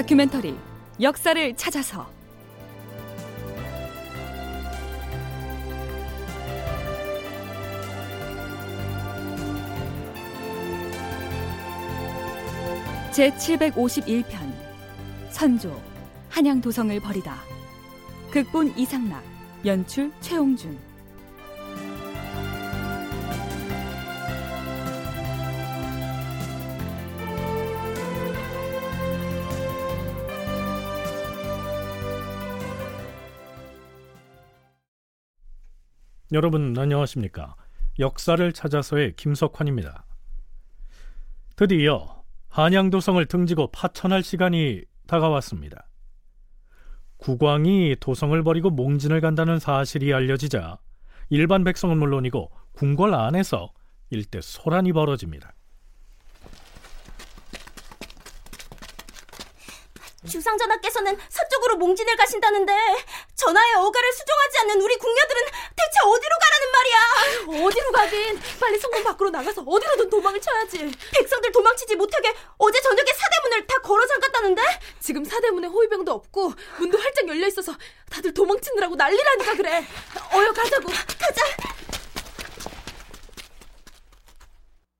다큐멘터리 역사를 찾아서. 제 751편 선조 한양 도성을 버리다. 극본 이상락 연출 최홍준 여러분 안녕하십니까? 역사를 찾아서의 김석환입니다. 드디어 한양도성을 등지고 파천할 시간이 다가왔습니다. 국왕이 도성을 버리고 몽진을 간다는 사실이 알려지자 일반 백성은 물론이고 궁궐 안에서 일대 소란이 벌어집니다. 주상 전하께서는 서쪽으로 몽진을 가신다는데 전하의 어가를 수종하지 않는 우리 궁녀들은 대체 어디로 가라는 말이야? 어디로 가긴 빨리 성문 밖으로 나가서 어디로든 도망을 쳐야지. 백성들 도망치지 못하게 어제 저녁에 사대문을 다 걸어 잠갔다는데? 지금 사대문에 호위병도 없고 문도 활짝 열려 있어서 다들 도망치느라고 난리라니까 그래. 어여 가자고. 가자.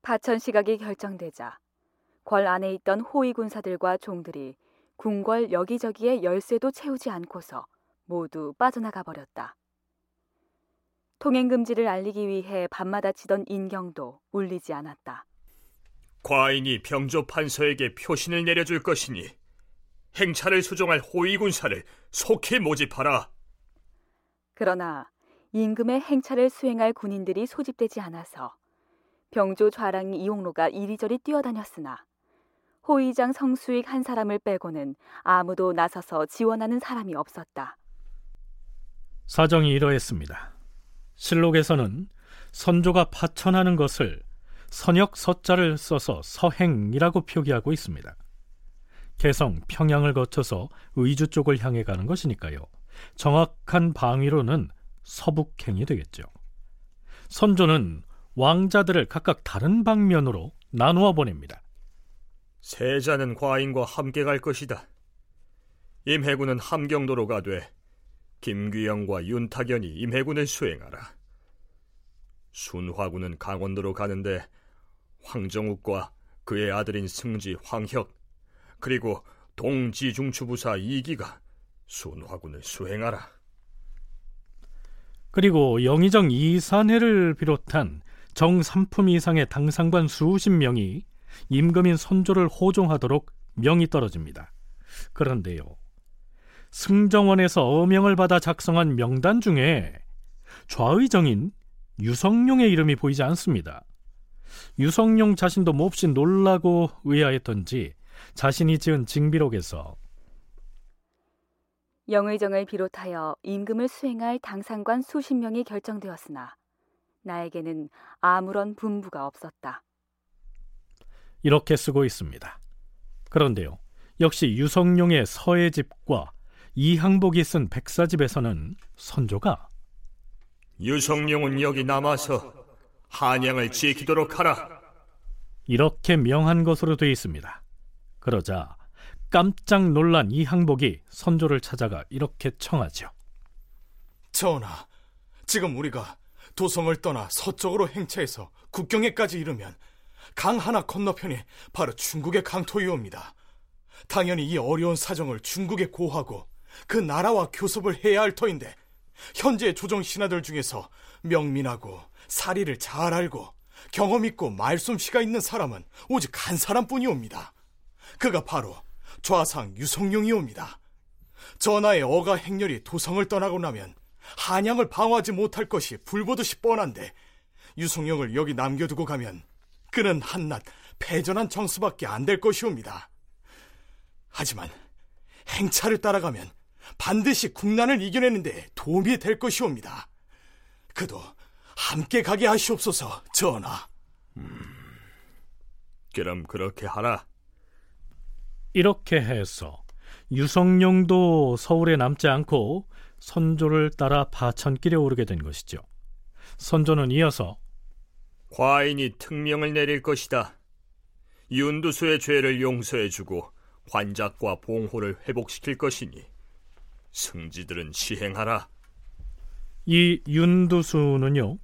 파천 시각이 결정되자 궐 안에 있던 호위 군사들과 종들이 궁궐 여기저기에 열쇠도 채우지 않고서 모두 빠져나가 버렸다. 통행 금지를 알리기 위해 밤마다 치던 인경도 울리지 않았다. 과인이 병조 판서에게 표신을 내려줄 것이니 행차를 수종할 호위 군사를 속히 모집하라. 그러나 임금의 행차를 수행할 군인들이 소집되지 않아서 병조 좌랑이 이용로가 이리저리 뛰어다녔으나 호위장 성수익 한 사람을 빼고는 아무도 나서서 지원하는 사람이 없었다. 사정이 이러했습니다. 실록에서는 선조가 파천하는 것을 선역 서자를 써서 서행이라고 표기하고 있습니다. 개성, 평양을 거쳐서 의주 쪽을 향해 가는 것이니까요. 정확한 방위로는 서북행이 되겠죠. 선조는 왕자들을 각각 다른 방면으로 나누어 보냅니다. 세자는 과인과 함께 갈 것이다. 임해군은 함경도로 가되 김규영과 윤탁연이 임해군을 수행하라. 순화군은 강원도로 가는데 황정욱과 그의 아들인 승지 황혁 그리고 동지중추부사 이기가 순화군을 수행하라. 그리고 영의정 이산해를 비롯한 정삼품 이상의 당상관 수십 명이 임금인 선조를 호종하도록 명이 떨어집니다. 그런데요. 승정원에서 어명을 받아 작성한 명단 중에 좌의정인 유성룡의 이름이 보이지 않습니다. 유성룡 자신도 몹시 놀라고 의아했던지 자신이 지은 징비록에서 영의정을 비롯하여 임금을 수행할 당상관 수십 명이 결정되었으나 나에게는 아무런 분부가 없었다. 이렇게 쓰고 있습니다. 그런데요. 역시 유성룡의 서의 집과 이항복이 쓴 백사집에서는 선조가 유성룡은 여기 남아서 한양을 지키도록 하라. 이렇게 명한 것으로 되어 있습니다. 그러자 깜짝 놀란 이항복이 선조를 찾아가 이렇게 청하죠. 전하, 지금 우리가 도성을 떠나 서쪽으로 행차해서 국경에까지 이르면 강 하나 건너편이 바로 중국의 강토이옵니다. 당연히 이 어려운 사정을 중국에 고하고 그 나라와 교섭을 해야 할 터인데 현재 조정 신하들 중에서 명민하고 사리를 잘 알고 경험 있고 말솜씨가 있는 사람은 오직 한 사람뿐이옵니다. 그가 바로 좌상 유성룡이옵니다. 전하의 어가 행렬이 도성을 떠나고 나면 한양을 방어하지 못할 것이 불보듯이 뻔한데 유성룡을 여기 남겨두고 가면 그는 한낱 패전한 정수밖에 안 될 것이옵니다. 하지만 행차를 따라가면 반드시 국난을 이겨내는 데 도움이 될 것이옵니다. 그도 함께 가게 하시옵소서, 전하. 음, 그럼 그렇게 하라. 이렇게 해서 유성룡도 서울에 남지 않고 선조를 따라 파천길에 오르게 된 것이죠. 선조는 이어서 과인이 특명을 내릴 것이다. 윤두수의 죄를 용서해주고 관작과 봉호를 회복시킬 것이니 승지들은 시행하라. 이 윤두수는요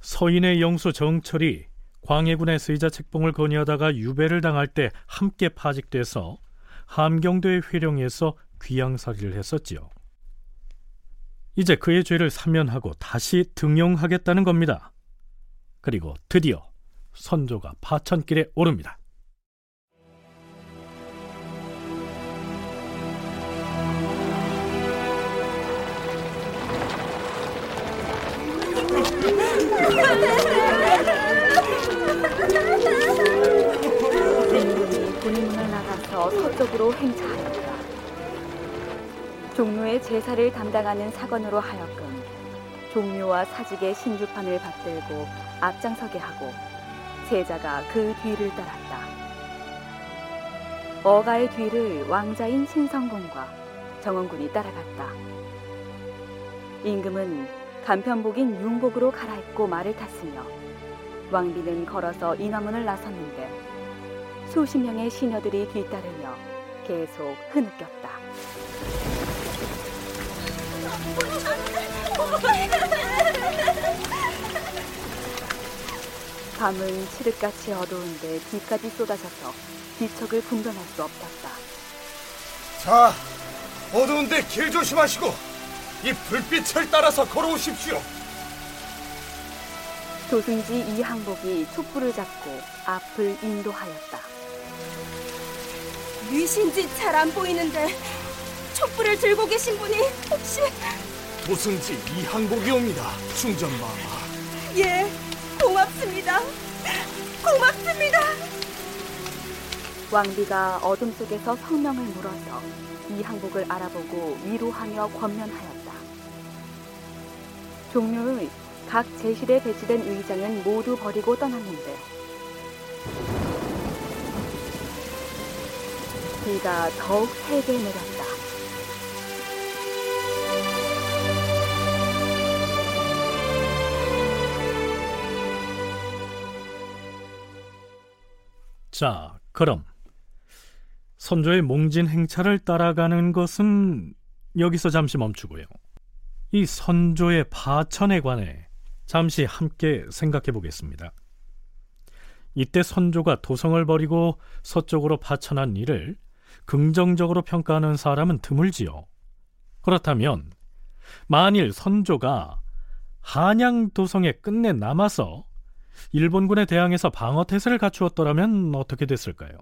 서인의 영수 정철이 광해군의 세자 책봉을 건의하다가 유배를 당할 때 함께 파직돼서 함경도의 회령에서 귀양살이를 했었지요. 이제 그의 죄를 사면하고 다시 등용하겠다는 겁니다. 그리고 드디어 선조가 파천길에 오릅니다. 맹군이 본문을 나가서 서쪽으로 행차하였다. 종묘의 제사를 담당하는 사관으로 하여금 종묘와 사직의 신주판을 받들고 앞장서게 하고 세자가 그 뒤를 따랐다. 어가의 뒤를 왕자인 신성군과 정원군이 따라갔다. 임금은 간편복인 융복으로 갈아입고 말을 탔으며 왕비는 걸어서 인화문을 나섰는데 수십 명의 시녀들이 뒤따르며 계속 흐느꼈다. 밤은 칠흑같이 어두운데 비까지 쏟아져서 뒤척을 분간할 수 없었다. 자, 어두운데 길 조심하시고 이 불빛을 따라서 걸어오십시오. 도승지 이항복이 촛불을 잡고 앞을 인도하였다. 누이신지 잘 안 보이는데 촛불을 들고 계신 분이 혹시 도승지 이항복이 옵니다. 중전마마. 예 고맙습니다 고맙습니다 왕비가 어둠 속에서 성명을 물어서 이 항복을 알아보고 위로하며 권면하였다. 종묘의 각 제실에 배치된 의장은 모두 버리고 떠났는데 비가 더욱 세게 내렸다. 자, 그럼 선조의 몽진 행차를 따라가는 것은 여기서 잠시 멈추고요. 이 선조의 파천에 관해 잠시 함께 생각해 보겠습니다. 이때 선조가 도성을 버리고 서쪽으로 파천한 일을 긍정적으로 평가하는 사람은 드물지요. 그렇다면 만일 선조가 한양 도성에 끝내 남아서 일본군에 대항해서 방어 태세를 갖추었더라면 어떻게 됐을까요?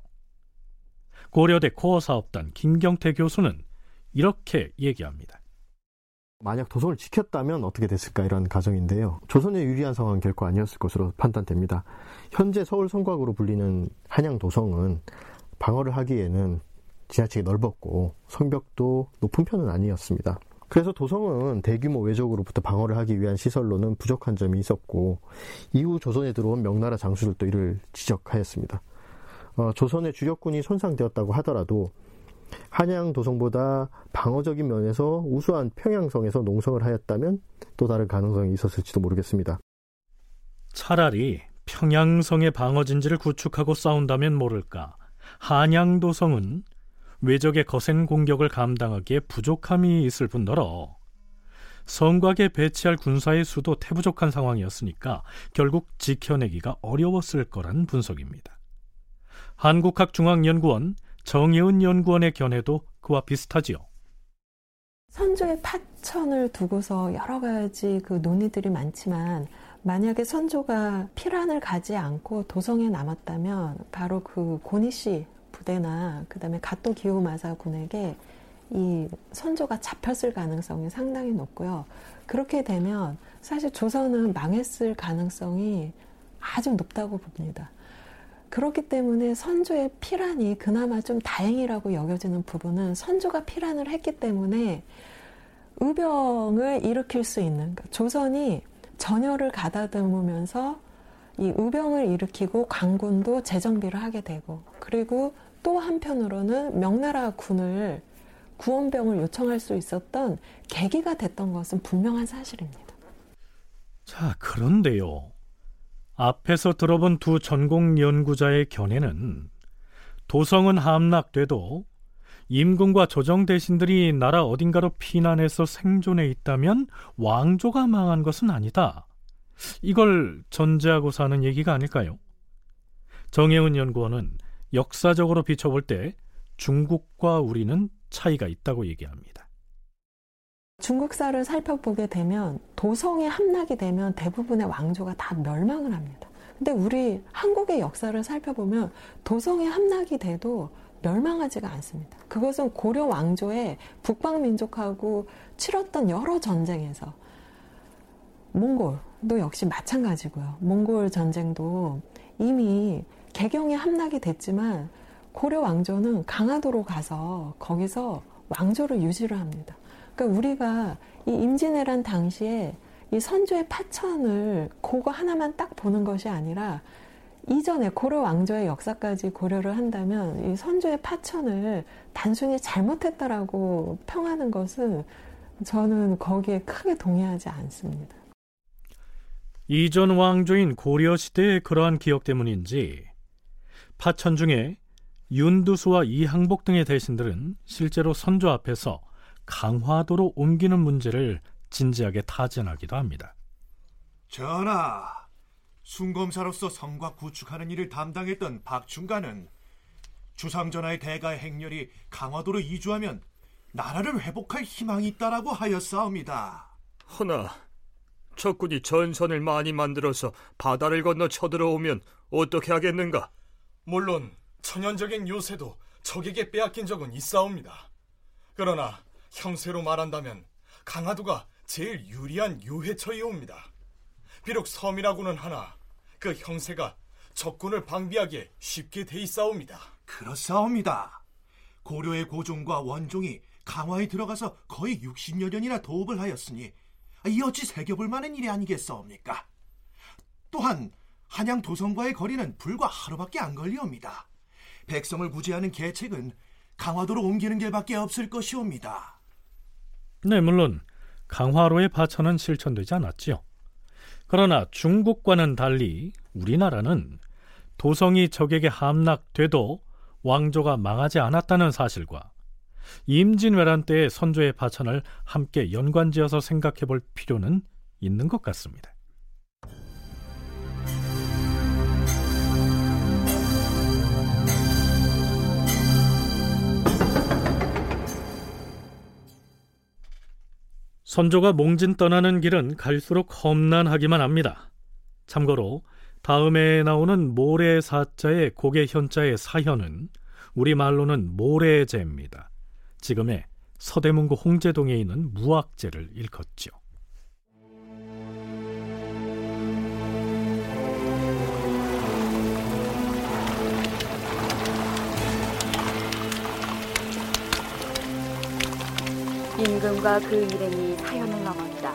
고려대 코어 사업단 김경태 교수는 이렇게 얘기합니다. 만약 도성을 지켰다면 어떻게 됐을까 이런 가정인데요. 조선에 유리한 상황은 결코 아니었을 것으로 판단됩니다. 현재 서울 성곽으로 불리는 한양 도성은 방어를 하기에는 지하철이 넓었고 성벽도 높은 편은 아니었습니다. 그래서 도성은 대규모 외적으로부터 방어를 하기 위한 시설로는 부족한 점이 있었고 이후 조선에 들어온 명나라 장수들도 이를 지적하였습니다. 어, 조선의 주력군이 손상되었다고 하더라도 한양 도성보다 방어적인 면에서 우수한 평양성에서 농성을 하였다면 또 다른 가능성이 있었을지도 모르겠습니다. 차라리 평양성의 방어 진지를 구축하고 싸운다면 모를까. 한양 도성은 외적의 거센 공격을 감당하기에 부족함이 있을 뿐더러 성곽에 배치할 군사의 수도 태부족한 상황이었으니까 결국 지켜내기가 어려웠을 거란 분석입니다. 한국학중앙연구원 정예은 연구원의 견해도 그와 비슷하지요. 선조의 파천을 두고서 여러 가지 그 논의들이 많지만 만약에 선조가 피란을 가지 않고 도성에 남았다면 바로 그 고니씨 부대나 그다음에 가토 기요마사 군에게 이 선조가 잡혔을 가능성이 상당히 높고요. 그렇게 되면 사실 조선은 망했을 가능성이 아주 높다고 봅니다. 그렇기 때문에 선조의 피란이 그나마 좀 다행이라고 여겨지는 부분은 선조가 피란을 했기 때문에 의병을 일으킬 수 있는 그러니까 조선이 전열을 가다듬으면서 이 의병을 일으키고 강군도 재정비를 하게 되고 그리고 또 한편으로는 명나라 군을 구원병을 요청할 수 있었던 계기가 됐던 것은 분명한 사실입니다. 자, 그런데요. 앞에서 들어본 두 전공 연구자의 견해는 도성은 함락돼도 임금과 조정 대신들이 나라 어딘가로 피난해서 생존해 있다면 왕조가 망한 것은 아니다. 이걸 전제하고 사는 얘기가 아닐까요? 정혜은 연구원은 역사적으로 비춰볼 때 중국과 우리는 차이가 있다고 얘기합니다. 중국사를 살펴보게 되면 도성이 함락이 되면 대부분의 왕조가 다 멸망을 합니다. 근데 우리 한국의 역사를 살펴보면 도성이 함락이 돼도 멸망하지가 않습니다. 그것은 고려 왕조의 북방 민족하고 치렀던 여러 전쟁에서 몽골도 역시 마찬가지고요. 몽골 전쟁도 이미 개경이 함락이 됐지만 고려 왕조는 강화도로 가서 거기서 왕조를 유지를 합니다. 그러니까 우리가 이 임진왜란 당시에 이 선조의 파천을 그거 하나만 딱 보는 것이 아니라 이전에 고려 왕조의 역사까지 고려를 한다면 이 선조의 파천을 단순히 잘못했다라고 평하는 것은 저는 거기에 크게 동의하지 않습니다. 이전 왕조인 고려 시대의 그러한 기억 때문인지 파천 중에 윤두수와 이항복 등의 대신들은 실제로 선조 앞에서 강화도로 옮기는 문제를 진지하게 타진하기도 합니다. 전하, 순검사로서 성곽 구축하는 일을 담당했던 박충가는 주상전하의 대가의 행렬이 강화도로 이주하면 나라를 회복할 희망이 있다라고 하였사옵니다. 허나 적군이 전선을 많이 만들어서 바다를 건너 쳐들어오면 어떻게 하겠는가? 물론 천연적인 요새도 적에게 빼앗긴 적은 있사옵니다. 그러나 형세로 말한다면 강화도가 제일 유리한 요해처이옵니다. 비록 섬이라고는 하나 그 형세가 적군을 방비하기에 쉽게 돼 있사옵니다. 그렇사옵니다. 고려의 고종과 원종이 강화에 들어가서 거의 60여 년이나 도읍을 하였으니 이 어찌 새겨볼 만한 일이 아니겠사옵니까? 또한 한양 도성과의 거리는 불과 하루밖에 안 걸리옵니다. 백성을 구제하는 계책은 강화도로 옮기는 길밖에 없을 것이옵니다. 네, 물론 강화로의 파천은 실천되지 않았지요. 그러나 중국과는 달리 우리나라는 도성이 적에게 함락돼도 왕조가 망하지 않았다는 사실과 임진왜란 때의 선조의 파천을 함께 연관지어서 생각해 볼 필요는 있는 것 같습니다. 선조가 몽진 떠나는 길은 갈수록 험난하기만 합니다. 참고로 다음에 나오는 모래사자의 고개 현자의 사현은 우리말로는 모래제입니다. 지금의 서대문구 홍제동에 있는 무학제를 일컫죠. 임금과 그 일행이 사연을 넘었다.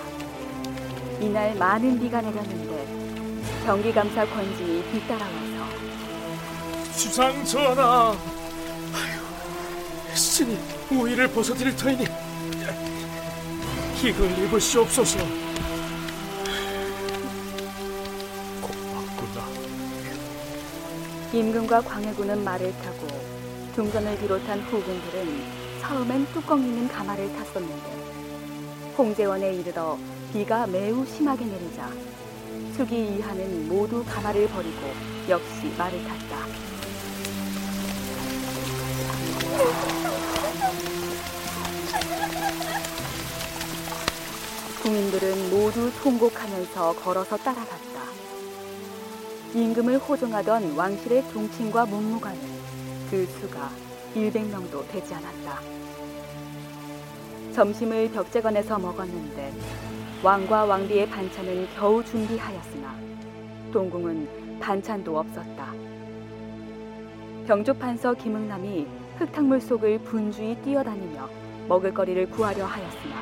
이날 많은 비가 내렸는데 경기감사 권진이 뒤따라와서 주상 전하, 아유, 신이 우위를 벗어드릴 터이니 이걸 입으시옵소서. 고맙구나. 임금과 광해군은 말을 타고 중전을 비롯한 후군들은 처음엔 뚜껑 있는 가마를 탔었는데 홍제원에 이르러 비가 매우 심하게 내리자 수기 이하는 모두 가마를 버리고 역시 말을 탔다. 국민들은 모두 통곡하면서 걸어서 따라갔다. 임금을 호종하던 왕실의 종친과 문무관은 그 수가 100명도 되지 않았다. 점심을 벽제관에서 먹었는데 왕과 왕비의 반찬은 겨우 준비하였으나 동궁은 반찬도 없었다. 병조판서 김응남이 흙탕물 속을 분주히 뛰어다니며 먹을거리를 구하려 하였으나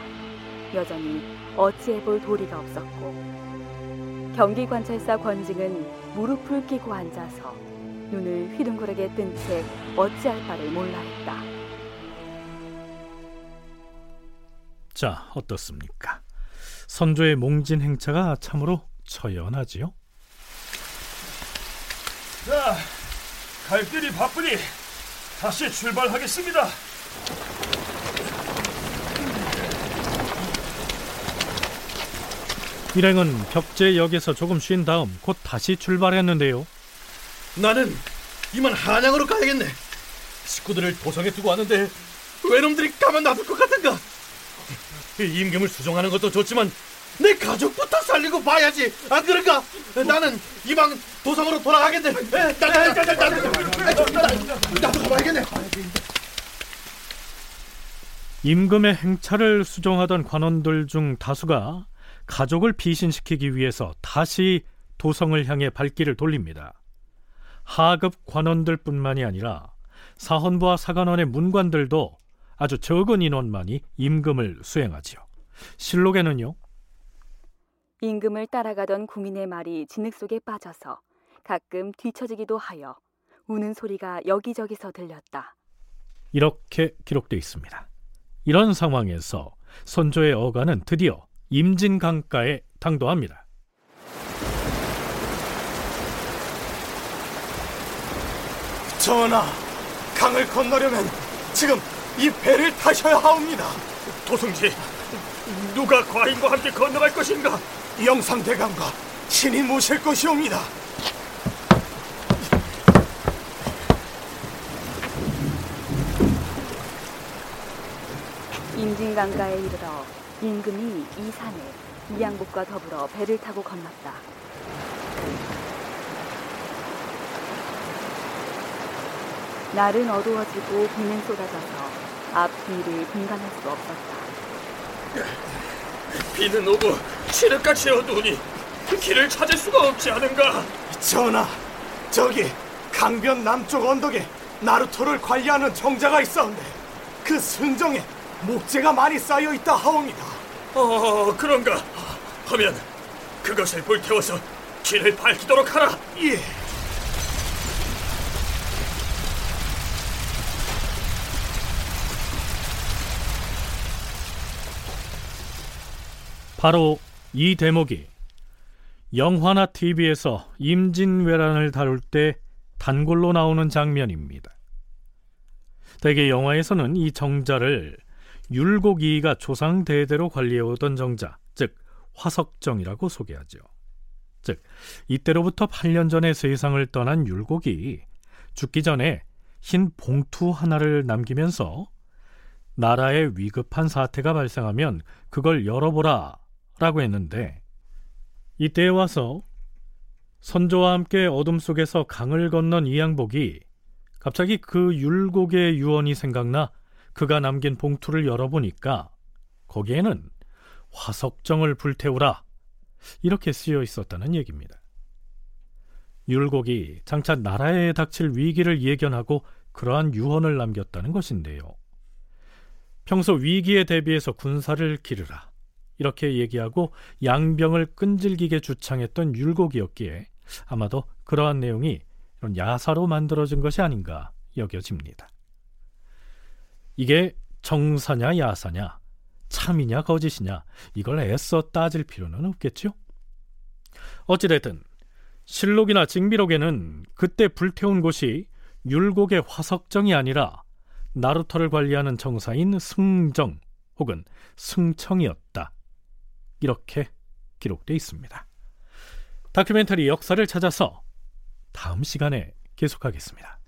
여전히 어찌해볼 도리가 없었고 경기관찰사 권징은 무릎을 끼고 앉아서 눈을 휘둥그레게 뜬 채 어찌할 바를 몰라 했다. 자, 어떻습니까? 선조의 몽진 행차가 참으로 처연하지요. 자, 갈 길이 바쁘니 다시 출발하겠습니다. 일행은 벽제역에서 조금 쉰 다음 곧 다시 출발했는데요. 나는 이만 한양으로 가야겠네. 식구들을 도성에 두고 왔는데 외놈들이 가만 놔둘 것 같은가? 임금을 수정하는 것도 좋지만 내 가족부터 살리고 봐야지. 안 그런가? 나는 이방 도성으로 돌아가겠네. 나도 가봐야겠네. 임금의 행차를 수정하던 관원들 중 다수가 가족을 피신시키기 위해서 다시 도성을 향해 발길을 돌립니다. 하급 관원들뿐만이 아니라 사헌부와 사관원의 문관들도 아주 적은 인원만이 임금을 수행하지요. 실록에는요. 임금을 따라가던 국민의 말이 진흙 속에 빠져서 가끔 뒤처지기도 하여 우는 소리가 여기저기서 들렸다. 이렇게 기록되어 있습니다. 이런 상황에서 선조의 어가는 드디어 임진 강가에 당도합니다. 전하, 강을 건너려면 지금 이 배를 타셔야 하옵니다. 도승지, 누가 과인과 함께 건너갈 것인가? 영상대감과 신이 모실 것이옵니다. 임진강가에 이르러 임금이 이 산에 이양복과 더불어 배를 타고 건넜다. 날은 어두워지고 비는 쏟아져서 앞 뒤를 분간할 수 없었다. 비는 오고 칠흑같이 어두우니 길을 찾을 수가 없지 않은가? 전하, 저기 강변 남쪽 언덕에 나루토를 관리하는 정자가 있었는데 그 순정에 목재가 많이 쌓여 있다 하옵니다. 어, 그런가? 하면 그것을 불태워서 길을 밝히도록 하라. 예. 바로 이 대목이 영화나 TV에서 임진왜란을 다룰 때 단골로 나오는 장면입니다. 대개 영화에서는 이 정자를 율곡이가 조상 대대로 관리해오던 정자, 즉 화석정이라고 소개하죠. 즉 이때로부터 8년 전에 세상을 떠난 율곡이 죽기 전에 흰 봉투 하나를 남기면서 나라에 위급한 사태가 발생하면 그걸 열어보라 라고 했는데 이때에 와서 선조와 함께 어둠 속에서 강을 건넌 이양복이 갑자기 그 율곡의 유언이 생각나 그가 남긴 봉투를 열어보니까 거기에는 화석정을 불태우라 이렇게 쓰여 있었다는 얘기입니다. 율곡이 장차 나라에 닥칠 위기를 예견하고 그러한 유언을 남겼다는 것인데요. 평소 위기에 대비해서 군사를 기르라 이렇게 얘기하고 양병을 끈질기게 주창했던 율곡이었기에 아마도 그러한 내용이 이런 야사로 만들어진 것이 아닌가 여겨집니다. 이게 정사냐 야사냐 참이냐 거짓이냐 이걸 애써 따질 필요는 없겠죠. 어찌됐든 실록이나 징비록에는 그때 불태운 곳이 율곡의 화석정이 아니라 나루터를 관리하는 정사인 승정 혹은 승청이었다. 이렇게 기록되어 있습니다. 다큐멘터리 역사를 찾아서 다음 시간에 계속하겠습니다.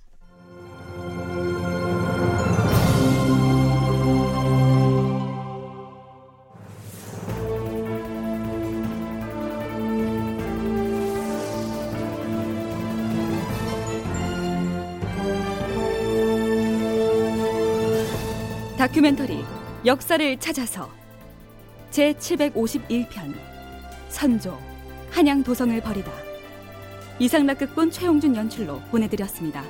다큐멘터리 역사를 찾아서 제 751편 선조 한양 도성을 버리다 이상락극본 최용준 연출로 보내드렸습니다.